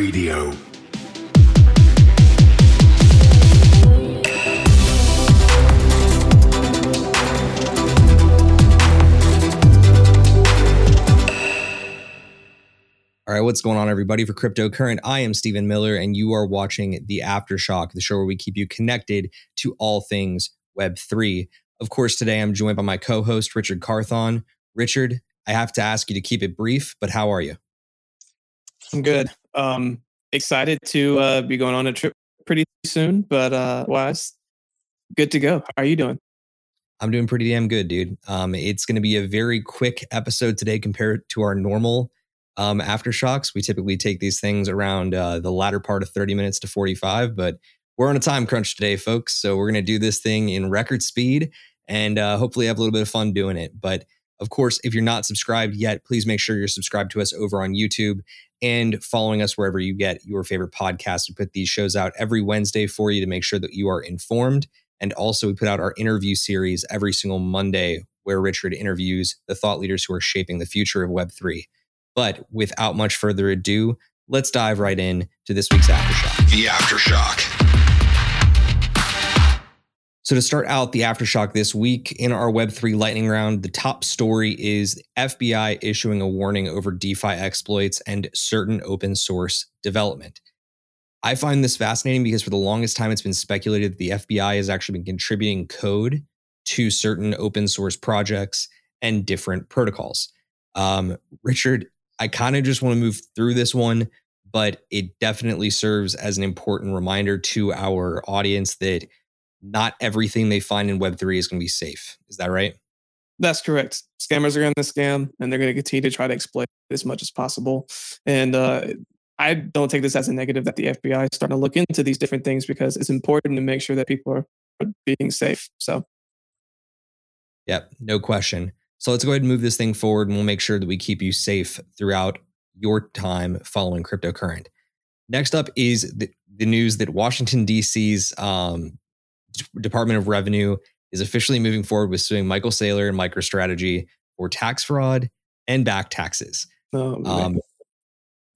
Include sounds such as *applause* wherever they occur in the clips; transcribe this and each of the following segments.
Radio. All right, what's going on, everybody? For Cryptocurrent, I am Stephen Miller, and you are watching The Aftershock, the show where we keep you connected to all things Web3. Of course, today I'm joined by my co host, Richard Carthon. Richard, I have to ask you to keep it brief, but how are you? I'm good. Um, excited to uh, be going on a trip pretty soon, but uh, wise, good to go. How are you doing? I'm doing pretty damn good, dude. Um, it's going to be a very quick episode today compared to our normal um, aftershocks. We typically take these things around uh, the latter part of 30 minutes to 45, but we're on a time crunch today, folks. So we're going to do this thing in record speed and uh, hopefully have a little bit of fun doing it. But of course, if you're not subscribed yet, please make sure you're subscribed to us over on YouTube and following us wherever you get your favorite podcast. We put these shows out every Wednesday for you to make sure that you are informed. And also, we put out our interview series every single Monday where Richard interviews the thought leaders who are shaping the future of Web3. But without much further ado, let's dive right in to this week's Aftershock. The Aftershock. So, to start out the Aftershock this week in our Web3 lightning round, the top story is FBI issuing a warning over DeFi exploits and certain open source development. I find this fascinating because for the longest time, it's been speculated that the FBI has actually been contributing code to certain open source projects and different protocols. Um, Richard, I kind of just want to move through this one, but it definitely serves as an important reminder to our audience that not everything they find in Web3 is going to be safe. Is that right? That's correct. Scammers are going to scam and they're going to continue to try to exploit as much as possible. And uh, I don't take this as a negative that the FBI is starting to look into these different things because it's important to make sure that people are being safe. So, yep, no question. So let's go ahead and move this thing forward and we'll make sure that we keep you safe throughout your time following cryptocurrent. Next up is the, the news that Washington, D.C.'s um, Department of Revenue is officially moving forward with suing Michael Saylor and MicroStrategy for tax fraud and back taxes. Oh, um,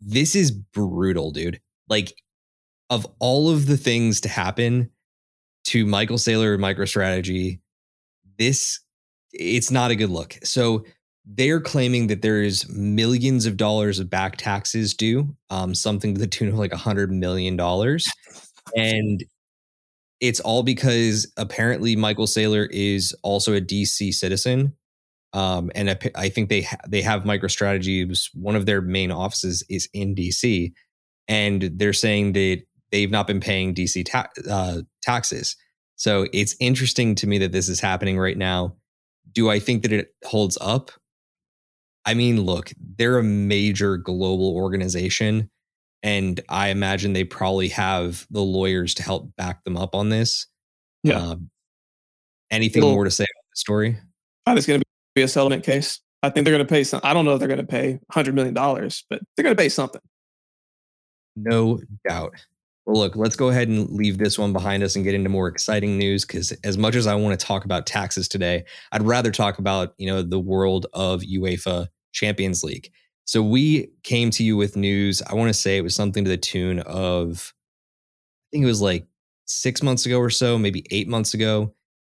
this is brutal, dude. Like, of all of the things to happen to Michael Saylor and MicroStrategy, this it's not a good look. So they're claiming that there's millions of dollars of back taxes due, um, something to the tune of like a hundred million dollars, *laughs* and it's all because apparently Michael Saylor is also a DC citizen, um, and I, I think they ha- they have MicroStrategy. One of their main offices is in DC, and they're saying that they've not been paying DC ta- uh, taxes. So it's interesting to me that this is happening right now do I think that it holds up? I mean, look, they're a major global organization. And I imagine they probably have the lawyers to help back them up on this. Yeah. Um, anything well, more to say about the story? I think it's going to be a settlement case. I think they're going to pay some. I don't know if they're going to pay $100 million, but they're going to pay something. No doubt. Well, look, let's go ahead and leave this one behind us and get into more exciting news. Because as much as I want to talk about taxes today, I'd rather talk about you know the world of UEFA Champions League. So we came to you with news. I want to say it was something to the tune of, I think it was like six months ago or so, maybe eight months ago,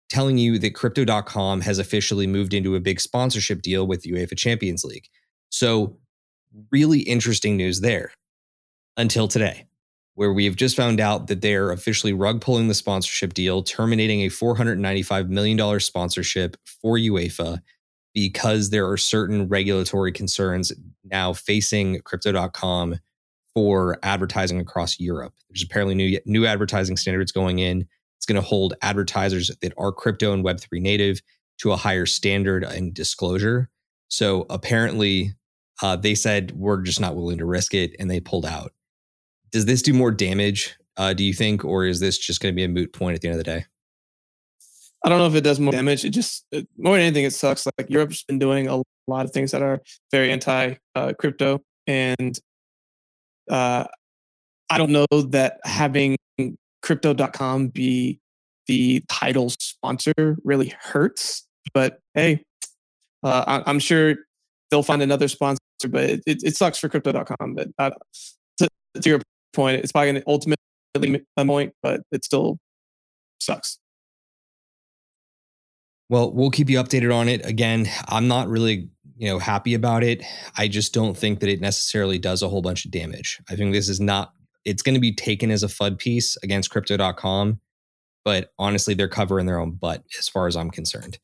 telling you that Crypto.com has officially moved into a big sponsorship deal with UEFA Champions League. So really interesting news there until today where we have just found out that they're officially rug pulling the sponsorship deal, terminating a $495 million sponsorship for UEFA because there are certain regulatory concerns now facing crypto.com for advertising across Europe. There's apparently new new advertising standards going in. It's going to hold advertisers that are crypto and web3 native to a higher standard and disclosure. So apparently uh, they said we're just not willing to risk it and they pulled out does this do more damage, uh, do you think, or is this just going to be a moot point at the end of the day? I don't know if it does more damage. It just it, more than anything, it sucks. Like Europe's been doing a lot of things that are very anti uh, crypto, and uh, I don't know that having crypto.com be the title sponsor really hurts. But hey, uh, I, am sure they'll find another sponsor. But it, it, it sucks for crypto.com. But to your point, it's probably going to ultimately point, but it still sucks. Well, we'll keep you updated on it. Again, I'm not really, you know, happy about it. I just don't think that it necessarily does a whole bunch of damage. I think this is not it's going to be taken as a FUD piece against crypto.com, but honestly, they're covering their own butt as far as I'm concerned.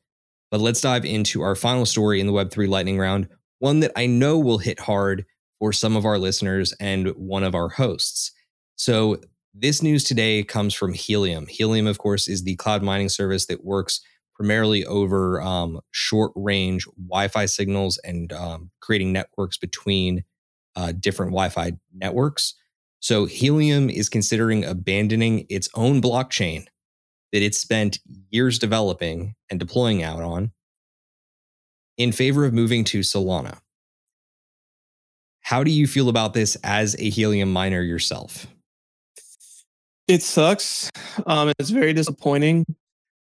But let's dive into our final story in the Web3 lightning round, one that I know will hit hard for some of our listeners and one of our hosts. So, this news today comes from Helium. Helium, of course, is the cloud mining service that works primarily over um, short range Wi Fi signals and um, creating networks between uh, different Wi Fi networks. So, Helium is considering abandoning its own blockchain that it spent years developing and deploying out on in favor of moving to Solana. How do you feel about this as a Helium miner yourself? It sucks. Um, it's very disappointing,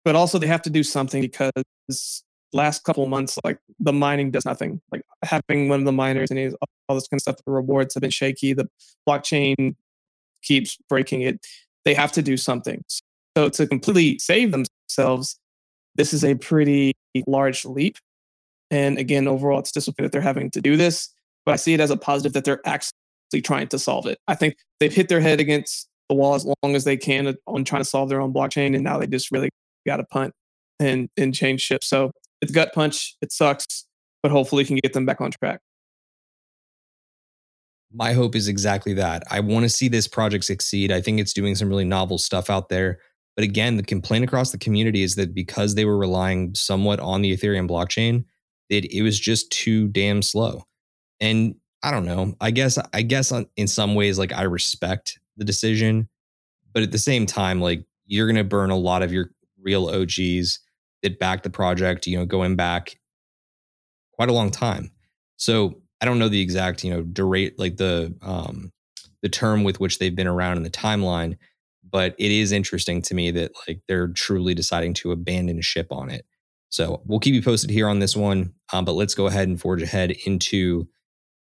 but also they have to do something because last couple months, like the mining does nothing. Like having one of the miners and all this kind of stuff, the rewards have been shaky. The blockchain keeps breaking it. They have to do something. So to completely save themselves, this is a pretty large leap. And again, overall, it's disappointing that they're having to do this, but I see it as a positive that they're actually trying to solve it. I think they've hit their head against the wall as long as they can on trying to solve their own blockchain. And now they just really got to punt and, and change ship. So it's gut punch. It sucks, but hopefully you can get them back on track. My hope is exactly that. I want to see this project succeed. I think it's doing some really novel stuff out there. But again, the complaint across the community is that because they were relying somewhat on the Ethereum blockchain, that it was just too damn slow. And I don't know. I guess I guess uh, in some ways, like I respect the decision. But at the same time, like you're going to burn a lot of your real OGs that back the project, you know, going back quite a long time. So I don't know the exact, you know, durate like the um the term with which they've been around in the timeline, but it is interesting to me that like they're truly deciding to abandon ship on it. So we'll keep you posted here on this one. Um, but let's go ahead and forge ahead into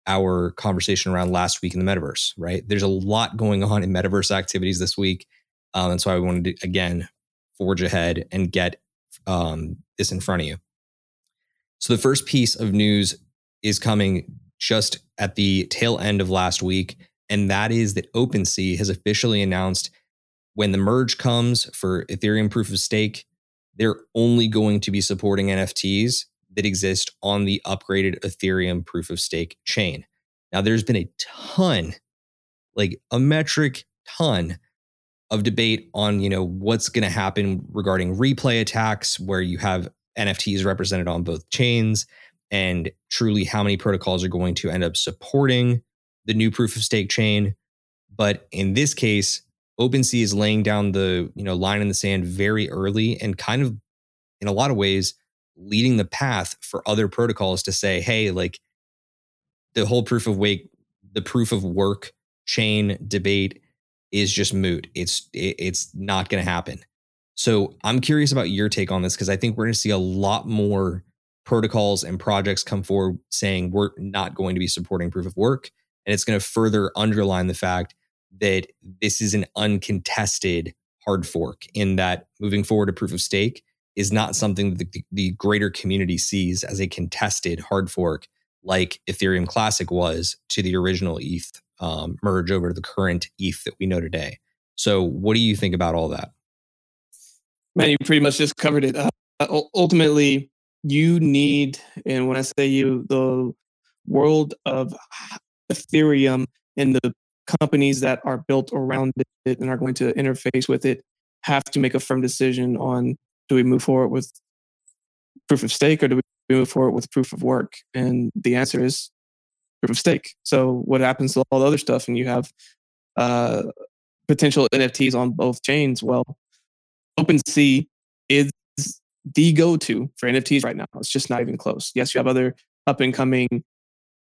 our conversation around last week in the metaverse, right? There's a lot going on in metaverse activities this week. Um, and so I wanted to, again, forge ahead and get um, this in front of you. So the first piece of news is coming just at the tail end of last week. And that is that OpenSea has officially announced when the merge comes for Ethereum proof of stake, they're only going to be supporting NFTs that exist on the upgraded Ethereum proof of stake chain. Now, there's been a ton, like a metric ton of debate on, you know, what's going to happen regarding replay attacks where you have NFTs represented on both chains and truly how many protocols are going to end up supporting the new proof of stake chain. But in this case, OpenSea is laying down the, you know, line in the sand very early and kind of in a lot of ways leading the path for other protocols to say, hey, like the whole proof of wake, the proof of work chain debate is just moot. It's it's not going to happen. So I'm curious about your take on this because I think we're going to see a lot more protocols and projects come forward saying we're not going to be supporting proof of work, and it's going to further underline the fact that this is an uncontested hard fork. In that moving forward to proof of stake is not something that the, the greater community sees as a contested hard fork like Ethereum Classic was to the original ETH um, merge over to the current ETH that we know today. So, what do you think about all that? Man, you pretty much just covered it. Uh, ultimately, you need, and when I say you, the world of Ethereum and the companies that are built around it and are going to interface with it have to make a firm decision on do we move forward with proof of stake or do we move forward with proof of work? And the answer is proof of stake. So what happens to all the other stuff? And you have uh, potential NFTs on both chains. Well, OpenSea is the go-to for NFTs right now. It's just not even close. Yes, you have other up and coming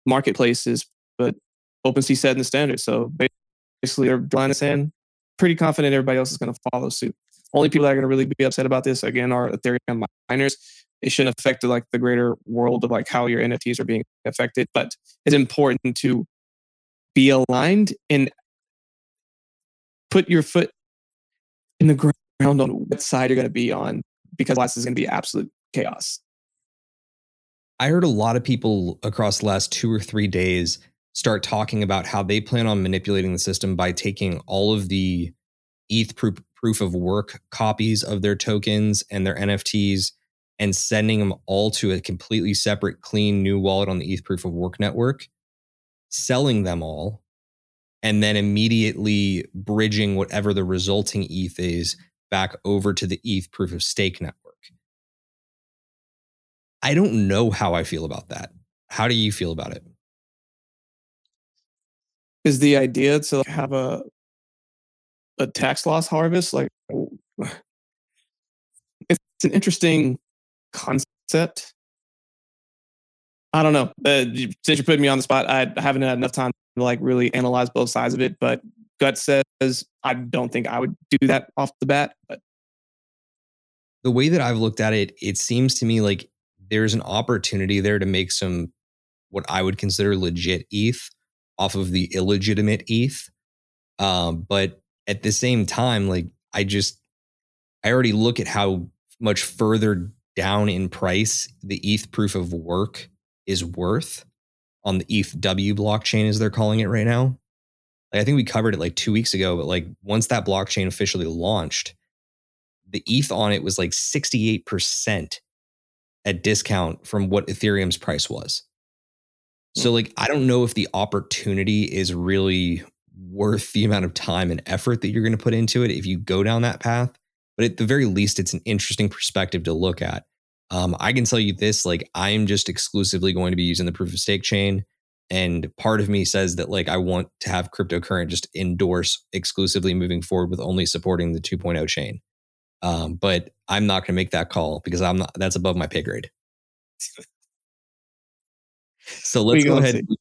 marketplaces, but OpenSea setting the standard. So basically, they're drawing the sand. Pretty confident everybody else is going to follow suit. Only people that are going to really be upset about this again are Ethereum miners. It shouldn't affect like the greater world of like how your NFTs are being affected, but it's important to be aligned and put your foot in the ground on what side you're going to be on because this is going to be absolute chaos. I heard a lot of people across the last two or three days start talking about how they plan on manipulating the system by taking all of the ETH proof, proof of work copies of their tokens and their NFTs and sending them all to a completely separate, clean new wallet on the ETH proof of work network, selling them all, and then immediately bridging whatever the resulting ETH is back over to the ETH proof of stake network. I don't know how I feel about that. How do you feel about it? Is the idea to have a a tax loss harvest like it's an interesting concept. I don't know. Uh, since you're putting me on the spot, I haven't had enough time to like really analyze both sides of it. But gut says I don't think I would do that off the bat. But the way that I've looked at it, it seems to me like there's an opportunity there to make some what I would consider legit ETH off of the illegitimate ETH. Um, but at the same time, like I just I already look at how much further down in price the ETH proof of work is worth on the ETHW blockchain, as they're calling it right now. Like I think we covered it like two weeks ago, but like once that blockchain officially launched, the ETH on it was like 68% at discount from what Ethereum's price was. So, hmm. like, I don't know if the opportunity is really worth the amount of time and effort that you're going to put into it if you go down that path. But at the very least, it's an interesting perspective to look at. Um, I can tell you this like, I'm just exclusively going to be using the proof of stake chain. And part of me says that, like, I want to have cryptocurrent just endorse exclusively moving forward with only supporting the 2.0 chain. Um, but I'm not going to make that call because I'm not, that's above my pay grade. *laughs* So let's go ahead. See.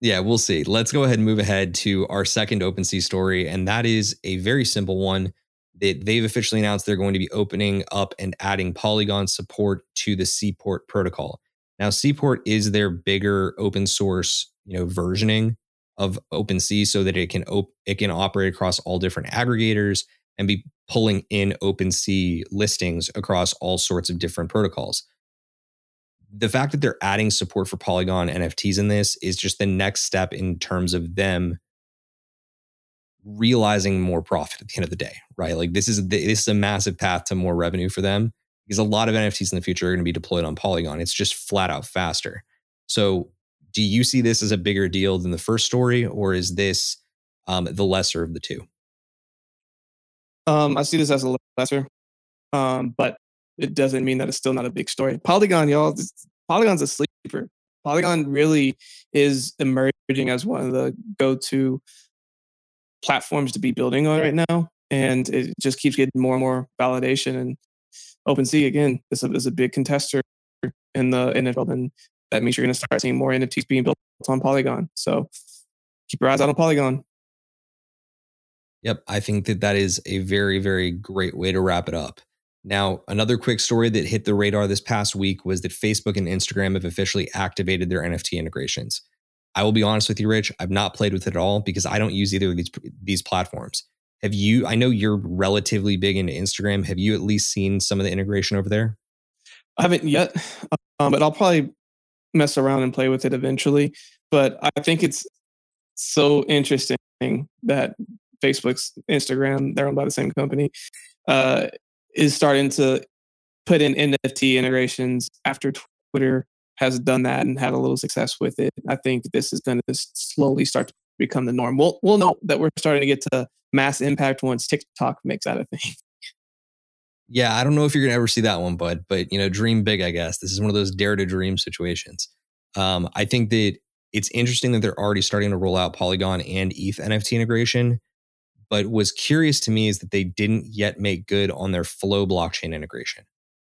Yeah, we'll see. Let's go ahead and move ahead to our second OpenSea story. And that is a very simple one that they've officially announced they're going to be opening up and adding Polygon support to the Seaport protocol. Now, Seaport is their bigger open source, you know, versioning of OpenSea so that it can op- it can operate across all different aggregators and be pulling in OpenSea listings across all sorts of different protocols. The fact that they're adding support for Polygon NFTs in this is just the next step in terms of them realizing more profit at the end of the day, right? Like this is this is a massive path to more revenue for them because a lot of NFTs in the future are going to be deployed on Polygon. It's just flat out faster. So, do you see this as a bigger deal than the first story, or is this um, the lesser of the two? Um, I see this as a lesser, um, but it doesn't mean that it's still not a big story. Polygon, y'all, Polygon's a sleeper. Polygon really is emerging as one of the go-to platforms to be building on right now, and it just keeps getting more and more validation. And OpenSea again is a, is a big contester in the in it, and that means you're going to start seeing more NFTs being built on Polygon. So keep your eyes out on Polygon. Yep, I think that that is a very, very great way to wrap it up. Now, another quick story that hit the radar this past week was that Facebook and Instagram have officially activated their NFT integrations. I will be honest with you, Rich, I've not played with it at all because I don't use either of these these platforms. Have you? I know you're relatively big into Instagram. Have you at least seen some of the integration over there? I haven't yet, um, but I'll probably mess around and play with it eventually. But I think it's so interesting that Facebook's Instagram, they're owned by the same company, uh, is starting to put in NFT integrations after Twitter has done that and had a little success with it. I think this is going to slowly start to become the norm. We'll, we'll know that we're starting to get to mass impact once TikTok makes that a thing. *laughs* Yeah, I don't know if you're gonna ever see that one, bud, but you know, dream big, I guess. This is one of those dare to dream situations. Um, I think that it's interesting that they're already starting to roll out Polygon and ETH NFT integration but was curious to me is that they didn't yet make good on their Flow blockchain integration.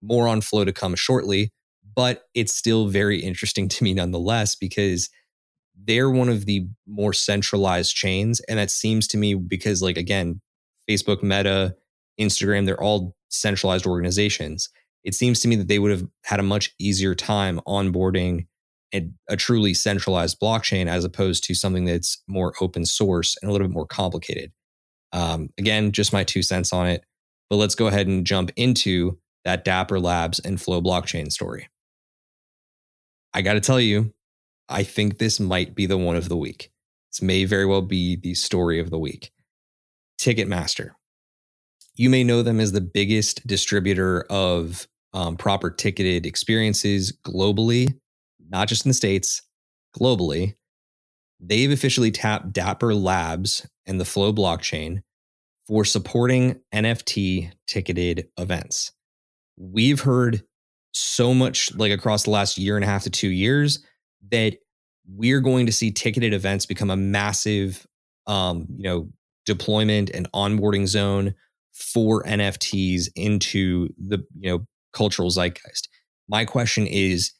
More on Flow to come shortly, but it's still very interesting *laughs* to me nonetheless because they're one of the more centralized chains. And that seems to me because, like, again, Facebook, Meta, Instagram, they're all centralized organizations. It seems to me that they would have had a much easier time onboarding a, a truly centralized blockchain as opposed to something that's more open source and a little bit more complicated. Um, again, just my two cents on it. But let's go ahead and jump into that Dapper Labs and Flow blockchain story. I got to tell you, I think this might be the one of the week. This may very well be the story of the week. Ticketmaster. You may know them as the biggest distributor of um, proper ticketed experiences globally, not just in the States, globally. They've officially tapped Dapper Labs and the Flow blockchain for supporting NFT ticketed events. We've heard so much like across the last year and a half to two years that we're going to see ticketed events become a massive um, you know deployment and onboarding zone for NFTs into the you know cultural zeitgeist. My question is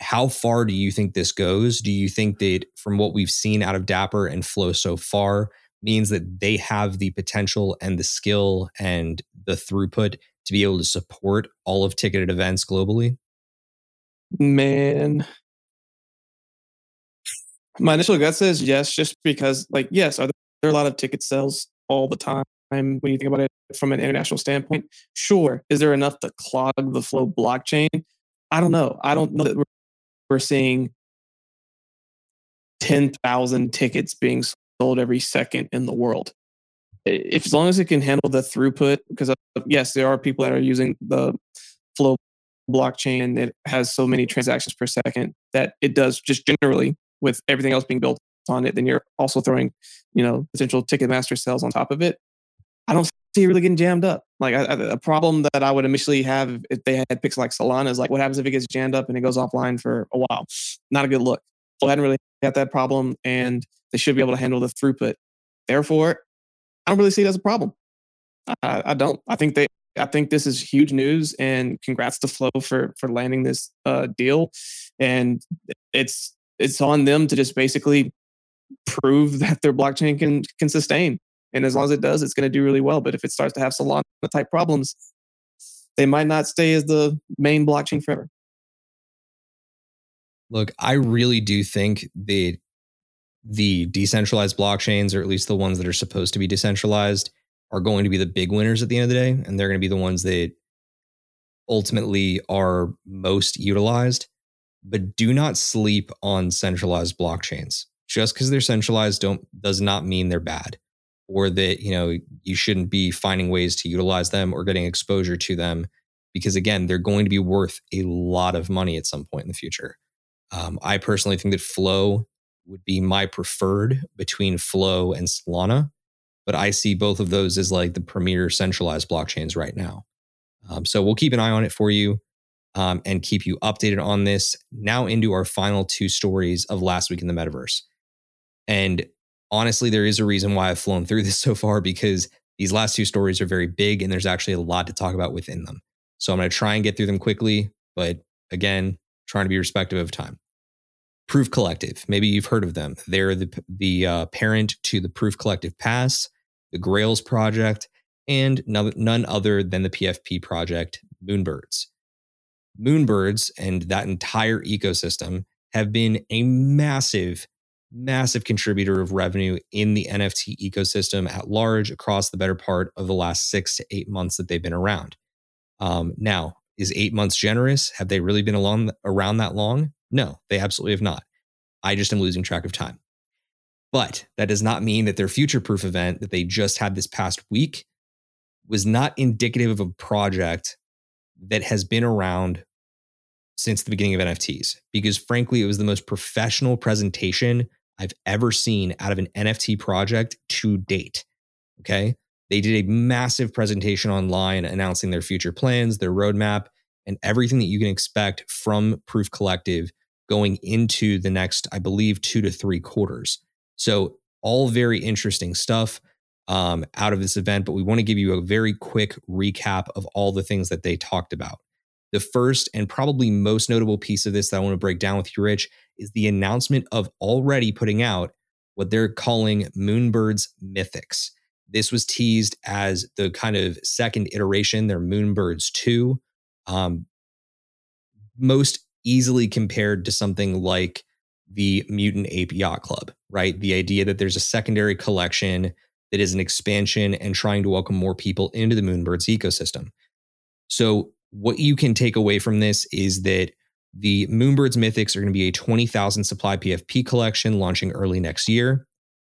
how far do you think this goes? Do you think that from what we've seen out of Dapper and Flow so far means that they have the potential and the skill and the throughput to be able to support all of ticketed events globally? Man, my initial gut says yes, just because, like, yes, are there a lot of ticket sales all the time when you think about it from an international standpoint? Sure. Is there enough to clog the flow blockchain? I don't know. I don't know that we're, we're seeing 10,000 tickets being sold every second in the world. If as long as it can handle the throughput, because uh, yes, there are people that are using the flow blockchain it has so many transactions per second that it does just generally with everything else being built on it, then you're also throwing, you know, potential Ticketmaster sales on top of it. I don't see really getting jammed up. Like a problem that I would initially have if they had picks like Solana is like, what happens if it gets jammed up and it goes offline for a while? Not a good look. So I hadn't really had that problem, and they should be able to handle the throughput. Therefore, I don't really see it as a problem. I, I don't. I think they. I think this is huge news, and congrats to Flow for for landing this uh, deal. And it's it's on them to just basically prove *laughs* that their blockchain can can sustain. And as long as it does, it's going to do really well. But if it starts to have Solana type problems, they might not stay as the main blockchain forever. Look, I really do think the the decentralized blockchains, or at least the ones that are supposed to be decentralized, are going to be the big winners at the end of the day, and they're going to be the ones that ultimately are most utilized but do not sleep on centralized blockchains. Just because they're centralized don't does not mean they're bad or that, you know, you shouldn't be finding ways to utilize them or getting exposure to them because again, they're going to be worth a lot of money at some point in the future. Um, I personally think that Flow would be my preferred between Flow and Solana, but I see both of those as like the premier centralized blockchains right now. Um, so we'll keep an eye on it for you um, and keep you updated on this. Now, into our final two stories of last week in the metaverse. And honestly, there is a reason why I've flown through this *laughs* so far because these last two stories are very big and there's actually a lot to talk about within them. So I'm going to try and get through them quickly, but again, trying to be respectve of time. Proof Collective, maybe you've heard of them. They're the, the uh, parent to the Proof Collective Pass, the Grails project, and none other than the PFP project, Moonbirds. Moonbirds and that entire ecosystem have been a massive, massive contributor of revenue in the NFT ecosystem at large across the better part of the last six to eight months that they've been around. Um, now, is eight months generous? Have they really been along, around that long? No, they absolutely have not. I just am losing track of time. But that does not mean that their future proof event that they just had this past week was not indicative of a project that has been around since the beginning of NFTs because frankly, it was the most professional presentation I've ever seen out of an NFT project to date. Okay. They did a massive presentation online announcing their future plans, their roadmap, and everything that you can expect from Proof Collective going into the next, I believe, two to three quarters. So, all very interesting stuff um, out of this event, but we want to give you a very quick recap of all the things that they talked about. The first and probably most notable piece of this that I want to break down with you, Rich, is the announcement of already putting out what they're calling Moonbirds Mythics. This was teased as the kind of second iteration, their Moonbirds 2. Um, most easily compared to something like the Mutant Ape Yacht Club, right? The idea that there's a secondary collection that is an expansion and trying to welcome more people into the Moonbirds ecosystem. So, what you can take away from this is that the Moonbirds Mythics are going to be a 20,000 supply PFP collection launching early next year.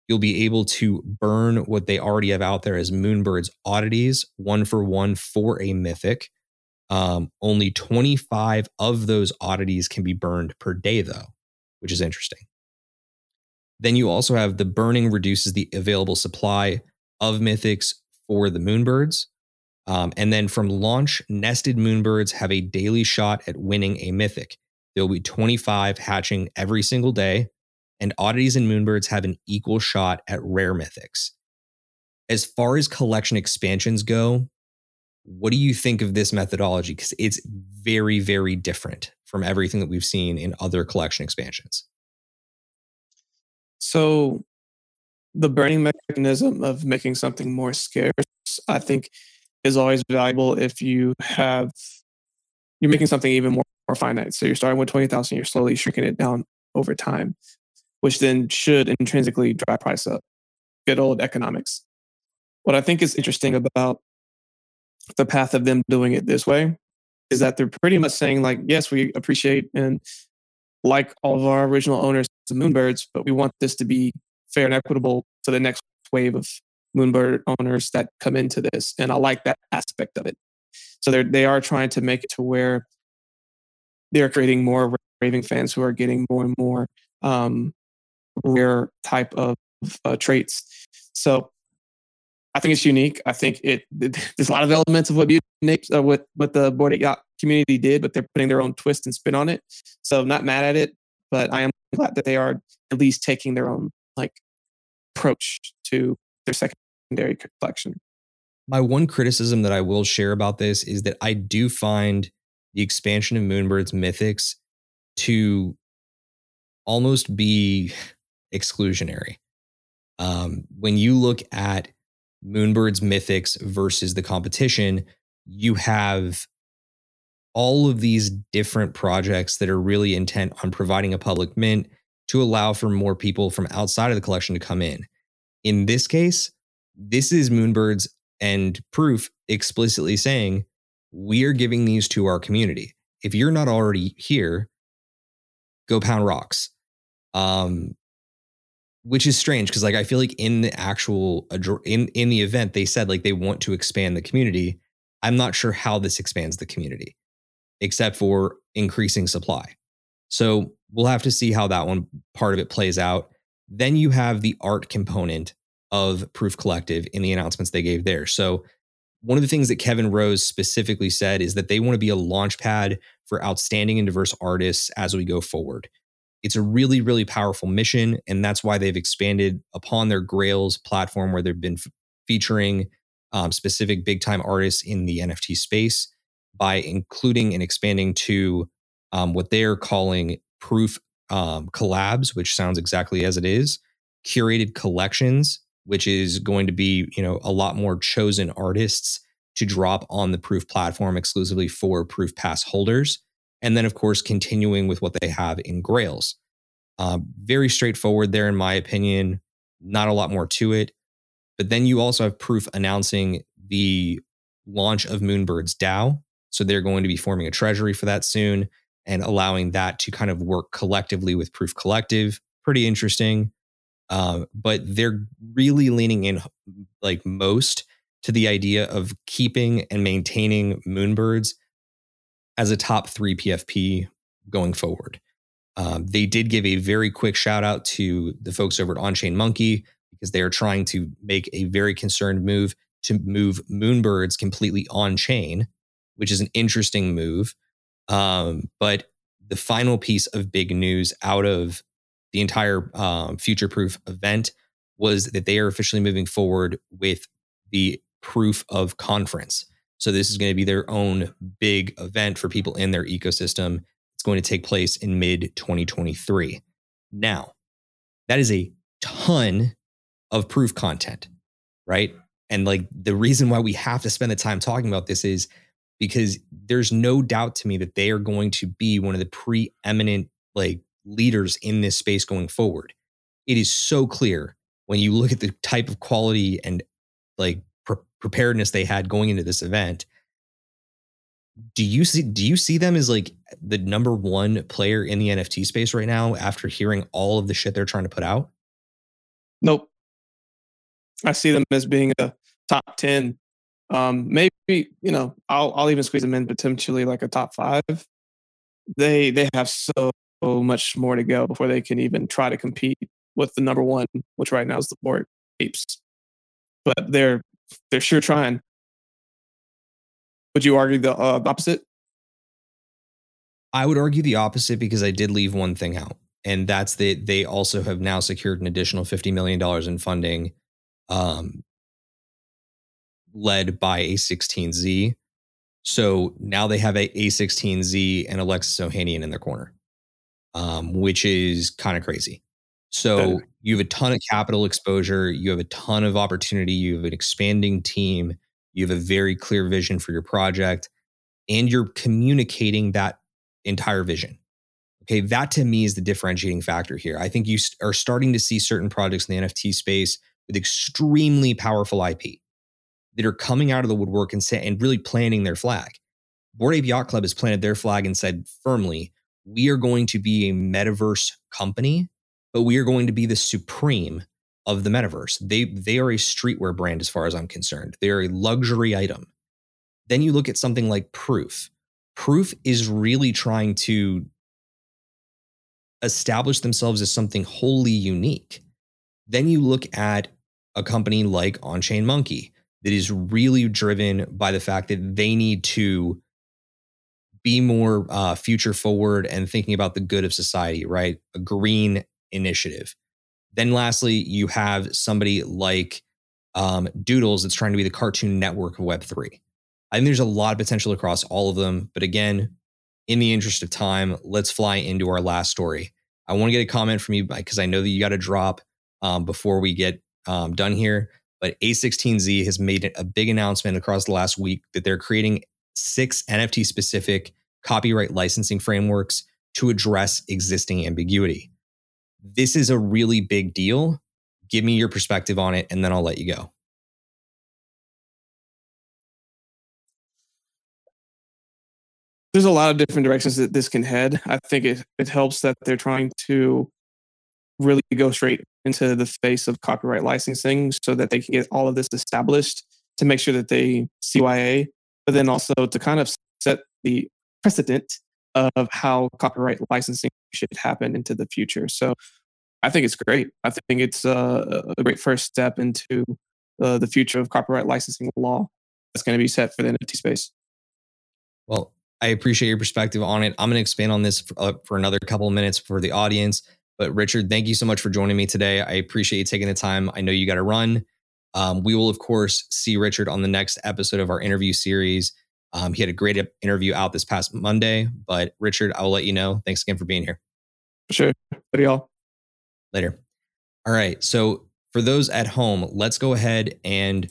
You'll be able to burn what they already have out there as Moonbirds oddities, one for one for a mythic. Um, only 25 of those oddities can be burned per day, though, which is interesting. Then you also have the burning reduces the available supply of mythics for the moonbirds. Um, and then from launch, nested moonbirds have a daily shot at winning a mythic. There will be 25 hatching every single day, and oddities and moonbirds have an equal shot at rare mythics. As far as collection expansions go, what do you think of this methodology? Because it's very, very different from everything that we've seen in other collection expansions. So, the burning mechanism of making something more scarce, I think, is always valuable if you have you're making something even more, more finite. So you're starting with twenty thousand, you're slowly shrinking it down over time, which then should intrinsically drive price up. Good old economics. What I think is interesting about the path of them doing it this way is that they're pretty much saying like yes we appreciate and like all of our original owners the moonbirds but we want this to be fair and equitable to the next wave of moonbird owners that come into this and i like that aspect of it so they're they are trying to make it to where they're creating more raving fans who are getting more and more um, rare type of uh, traits so I think it's unique. I think it, it there's a lot of elements of what uh, what what the board yacht community did, but they're putting their own twist and spin on it. So not mad at it, but I am glad that they are at least taking their own like approach to their secondary collection. My one criticism that I will share about this is that I do find the expansion of Moonbird's mythics to almost be exclusionary. Um, when you look at Moonbird's Mythics versus the competition, you have all of these different projects that are really intent on providing a public mint to allow for more people from outside of the collection to come in. In this case, this is Moonbirds and Proof explicitly saying, we are giving these to our community. If you're not already here, go pound rocks. Um, which is strange because like I feel like in the actual in in the event they said like they want to expand the community. I'm not sure how this expands the community, except for increasing supply. So we'll have to see how that one part of it plays out. Then you have the art component of Proof Collective in the announcements they gave there. So one of the things that Kevin Rose specifically said is that they want to be a launch pad for outstanding and diverse artists as we go forward. It's a really, really powerful mission. And that's why they've expanded upon their Grails platform, where they've been f- featuring um, specific big time artists in the NFT space by including and expanding to um, what they're calling proof um, collabs, which sounds exactly as it is, curated collections, which is going to be you know a lot more chosen artists to drop on the proof platform exclusively for proof pass holders and then, of course, continuing with what they have in Grails. Uh, very straightforward there, in my opinion. Not a lot more to it. But then you also have Proof announcing the launch of Moonbird's DAO. So they're going to be forming a treasury for that soon and allowing that to kind of work collectively with Proof Collective. Pretty interesting. Uh, but they're really leaning in like most to the idea of keeping and maintaining Moonbirds as a top three PFP going forward. Um, they did give a very quick shout out to the folks over at OnChain Monkey because they are trying to make a very concerned move to move Moonbirds completely on chain, which is an interesting move. Um, but the final piece of big news out of the entire um, future proof event was that they are officially moving forward with the proof of conference. So this is going to be their own big event for people in their ecosystem. It's going to take place in mid 2023. Now, that is a ton of proof content, right? And like the reason why we have to spend the time talking about this is because there's no doubt to me that they are going to be one of the preeminent like leaders in this space going forward. It is so clear when you look at the type of quality and like pre- preparedness they had going into this event, do you see do you see them as like the number one player in the NFT space right now after hearing all of the shit they're trying to put out? Nope. I see them as being a top 10. Um, maybe, you know, I'll I'll even squeeze them in potentially like a top five. They they have so much more to go before they can even try to compete with the number one, which right now is the Bored Apes. But they're they're sure trying. Would you argue the uh, opposite? I would argue the opposite because I did leave one thing out, and that's that they also have now secured an additional fifty million dollars in funding, um, led by A16Z. So now they have a A16Z and Alexis Ohanian in their corner, um, which is kind of crazy. So you have a ton of capital exposure, you have a ton of opportunity, you have an expanding team, you have a very clear vision for your project, and you're communicating that entire vision. Okay, that to me is the differentiating factor here. I think you are starting to see certain projects in the NFT space with extremely powerful IP that are coming out of the woodwork and say, and really planting their flag. Bored Ape Yacht Club has planted their flag and said firmly, we are going to be a metaverse company but we are going to be the supreme of the metaverse. They they are a streetwear brand as far as I'm concerned. They are a luxury item. Then you look at something like Proof. Proof is really trying to establish themselves as something wholly unique. Then you look at a company like Onchain Monkey that is really driven by the fact that they need to be more uh, future forward and thinking about the good of society, right? A green initiative. Then, lastly, you have somebody like um, Doodles that's trying to be the cartoon network of Web3. I think there's a lot of potential across all of them. But again, in the interest of time, let's fly into our last story. I want to get a comment from you because I know that you got to drop um, before we get um, done here. But A16Z has made a big announcement across the last week that they're creating six NFT specific copyright licensing frameworks to address existing ambiguity this is a really big deal. Give me your perspective on it, and then I'll let you go. There's a lot of different directions that this can head. I think it, it helps that they're trying to really go straight into the face of copyright licensing so that they can get all of this established to make sure that they CYA, but then also to kind of set the precedent of how copyright licensing should happen into the future. So I think it's great. I think it's uh, a great first step into uh, the future of copyright licensing law that's going to be set for the NFT space. Well, I appreciate your perspective on it. I'm going to expand on this for, uh, for another couple of minutes for the audience. But Richard, thank you so much for joining me today. I appreciate you taking the time. I know you got to run. Um, we will, of course, see Richard on the next episode of our interview series. Um, he had a great interview out this past Monday. But Richard, I will let you know. Thanks again for being here. Sure. What y'all? Later. All right. So for those at home, let's go ahead and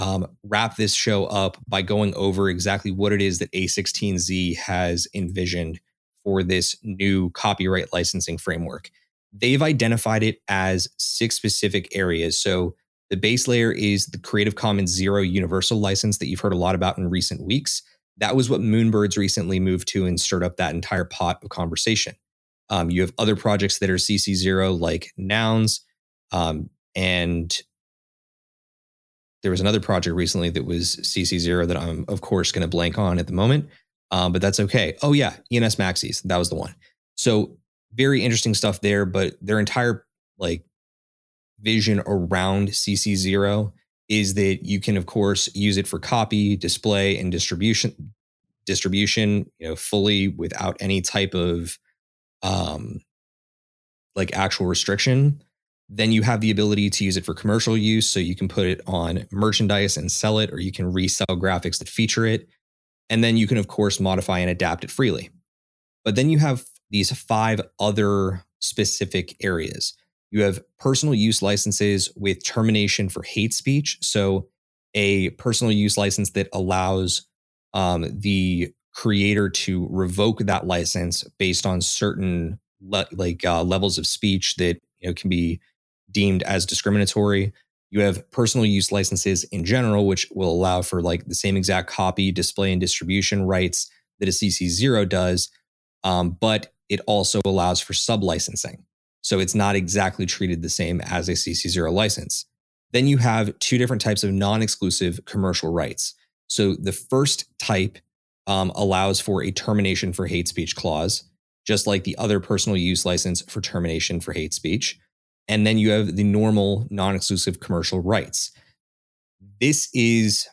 um, wrap this show up by going over exactly what it is that A16Z has envisioned for this new copyright licensing framework. They've identified it as six specific areas. So the base layer is the Creative Commons Zero Universal license that you've heard a lot about in recent weeks. That was what Moonbirds recently moved to and stirred up that entire pot of conversation. Um, you have other projects that are CC0 like Nouns. Um, and there was another project recently that was CC0 that I'm, of course, going to blank on at the moment. Um, but that's okay. Oh, yeah. ENS Maxis. That was the one. So very interesting stuff there, but their entire like vision around CC0 is that you can, of course, use it for copy, display, and distribution. Distribution, you know, fully without any type of um, like actual restriction, then you have the ability to use it for commercial use. So you can put it on merchandise and sell it, or you can resell graphics that feature it. And then you can, of course, modify and adapt it freely. But then you have these five other specific areas. You have personal use licenses with termination for hate speech. So, a personal use license that allows um, the creator to revoke that license based on certain le- like uh, levels of speech that you know can be deemed as discriminatory. You have personal use licenses in general, which will allow for like the same exact copy, display, and distribution rights that a CC0 does, um, but it also allows for sub licensing. So it's not exactly treated the same as a CC0 license. Then you have two different types of non exclusive commercial rights. So the first type um, allows for a termination for hate speech clause, just like the other personal use license for termination for hate speech. And then you have the normal non exclusive commercial rights. This is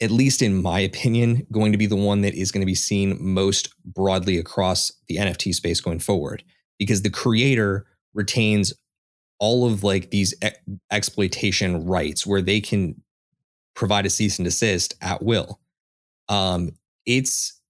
at least in my opinion, going to be the one that is going to be seen most broadly across the NFT space going forward because the creator retains all of like these exploitation rights where they can provide a cease and desist at will. Um, it's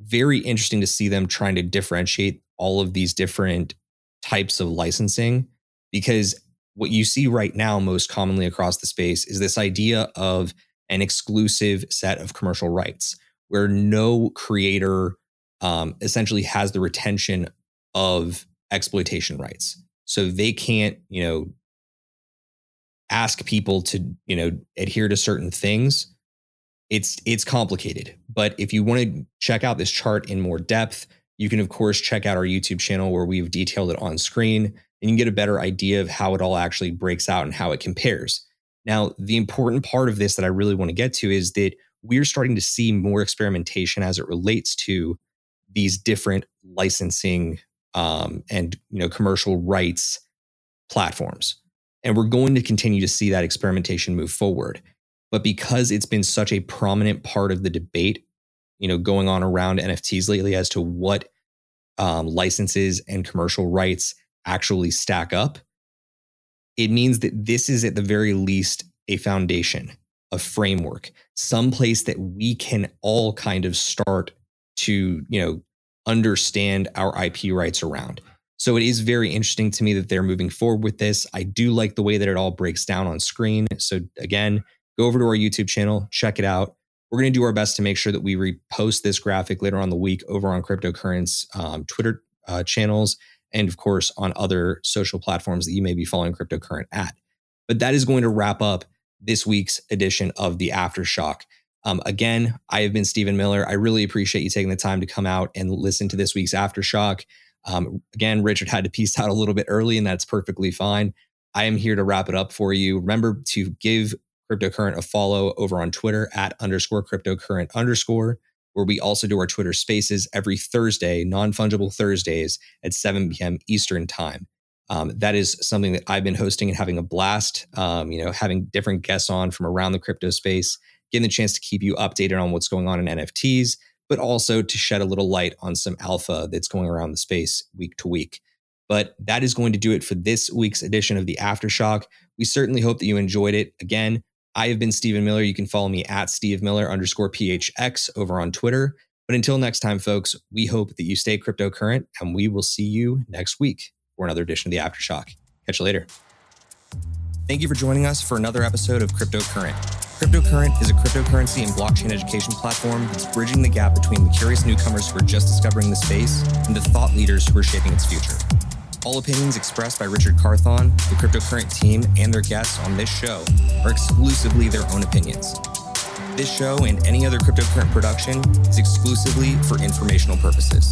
very interesting to see them trying to differentiate all of these different types of licensing because what you see right now most commonly across the space is this idea of an exclusive set of commercial rights where no creator um, essentially has the retention of exploitation rights. So they can't, you know, ask people to, you know, adhere to certain things. It's it's complicated. But if you want to check out this chart in more depth, you can of course check out our YouTube channel where we've detailed it on screen and you can get a better idea of how it all actually breaks out and how it compares. Now, the important part of this that I really want to get to is that we're starting to see more experimentation as it relates to these different licensing um, and you know commercial rights platforms, and we're going to continue to see that experimentation move forward. But because it's been such a prominent part of the debate, you know, going on around NFTs lately as to what um, licenses and commercial rights actually stack up, it means that this is at the very least a foundation, a framework, some place that we can all kind of start to, you know, understand our IP rights around. So it is very interesting to me that they're moving forward with this. I do like the way that it all breaks down on screen. So again, go over to our YouTube channel, check it out. We're going to do our best to make sure that we repost this graphic later on the week over on Cryptocurrent's um, Twitter uh, channels and of course on other social platforms that you may be following Cryptocurrency at. But that is going to wrap up this week's edition of the Aftershock. Um, again, I have been Stephen Miller. I really appreciate you taking the time to come out and listen to this week's Aftershock. Um, again, Richard had to piece out a little bit early, and that's perfectly fine. I am here to wrap it up for you. Remember to give Cryptocurrent a follow over on Twitter at underscore cryptocurrent underscore where we also do our Twitter spaces every Thursday, non fungible Thursdays at 7 p.m. Eastern time. Um, that is something that I've been hosting and having a blast. Um, you know, having different guests on from around the crypto space, getting the chance to keep you updated on what's going on in NFTs, but also to shed a little light on some alpha that's going around the space week to week. But that is going to do it for this week's edition of the Aftershock. We certainly hope that you enjoyed it. Again, I have been Stephen Miller. You can follow me at Steve Miller underscore PHX over on Twitter. But until next time, folks, we hope that you stay cryptocurrent and we will see you next week for another edition of the Aftershock. Catch you later. Thank you for joining us for another episode of Cryptocurrent. Cryptocurrent is a cryptocurrency and blockchain education platform that's bridging the gap between the curious newcomers who are just discovering the space and the thought leaders who are shaping its future. All opinions expressed by Richard Carthon, the Cryptocurrent team, and their guests on this show are exclusively their own opinions. This show and any other Cryptocurrent production is exclusively for informational purposes.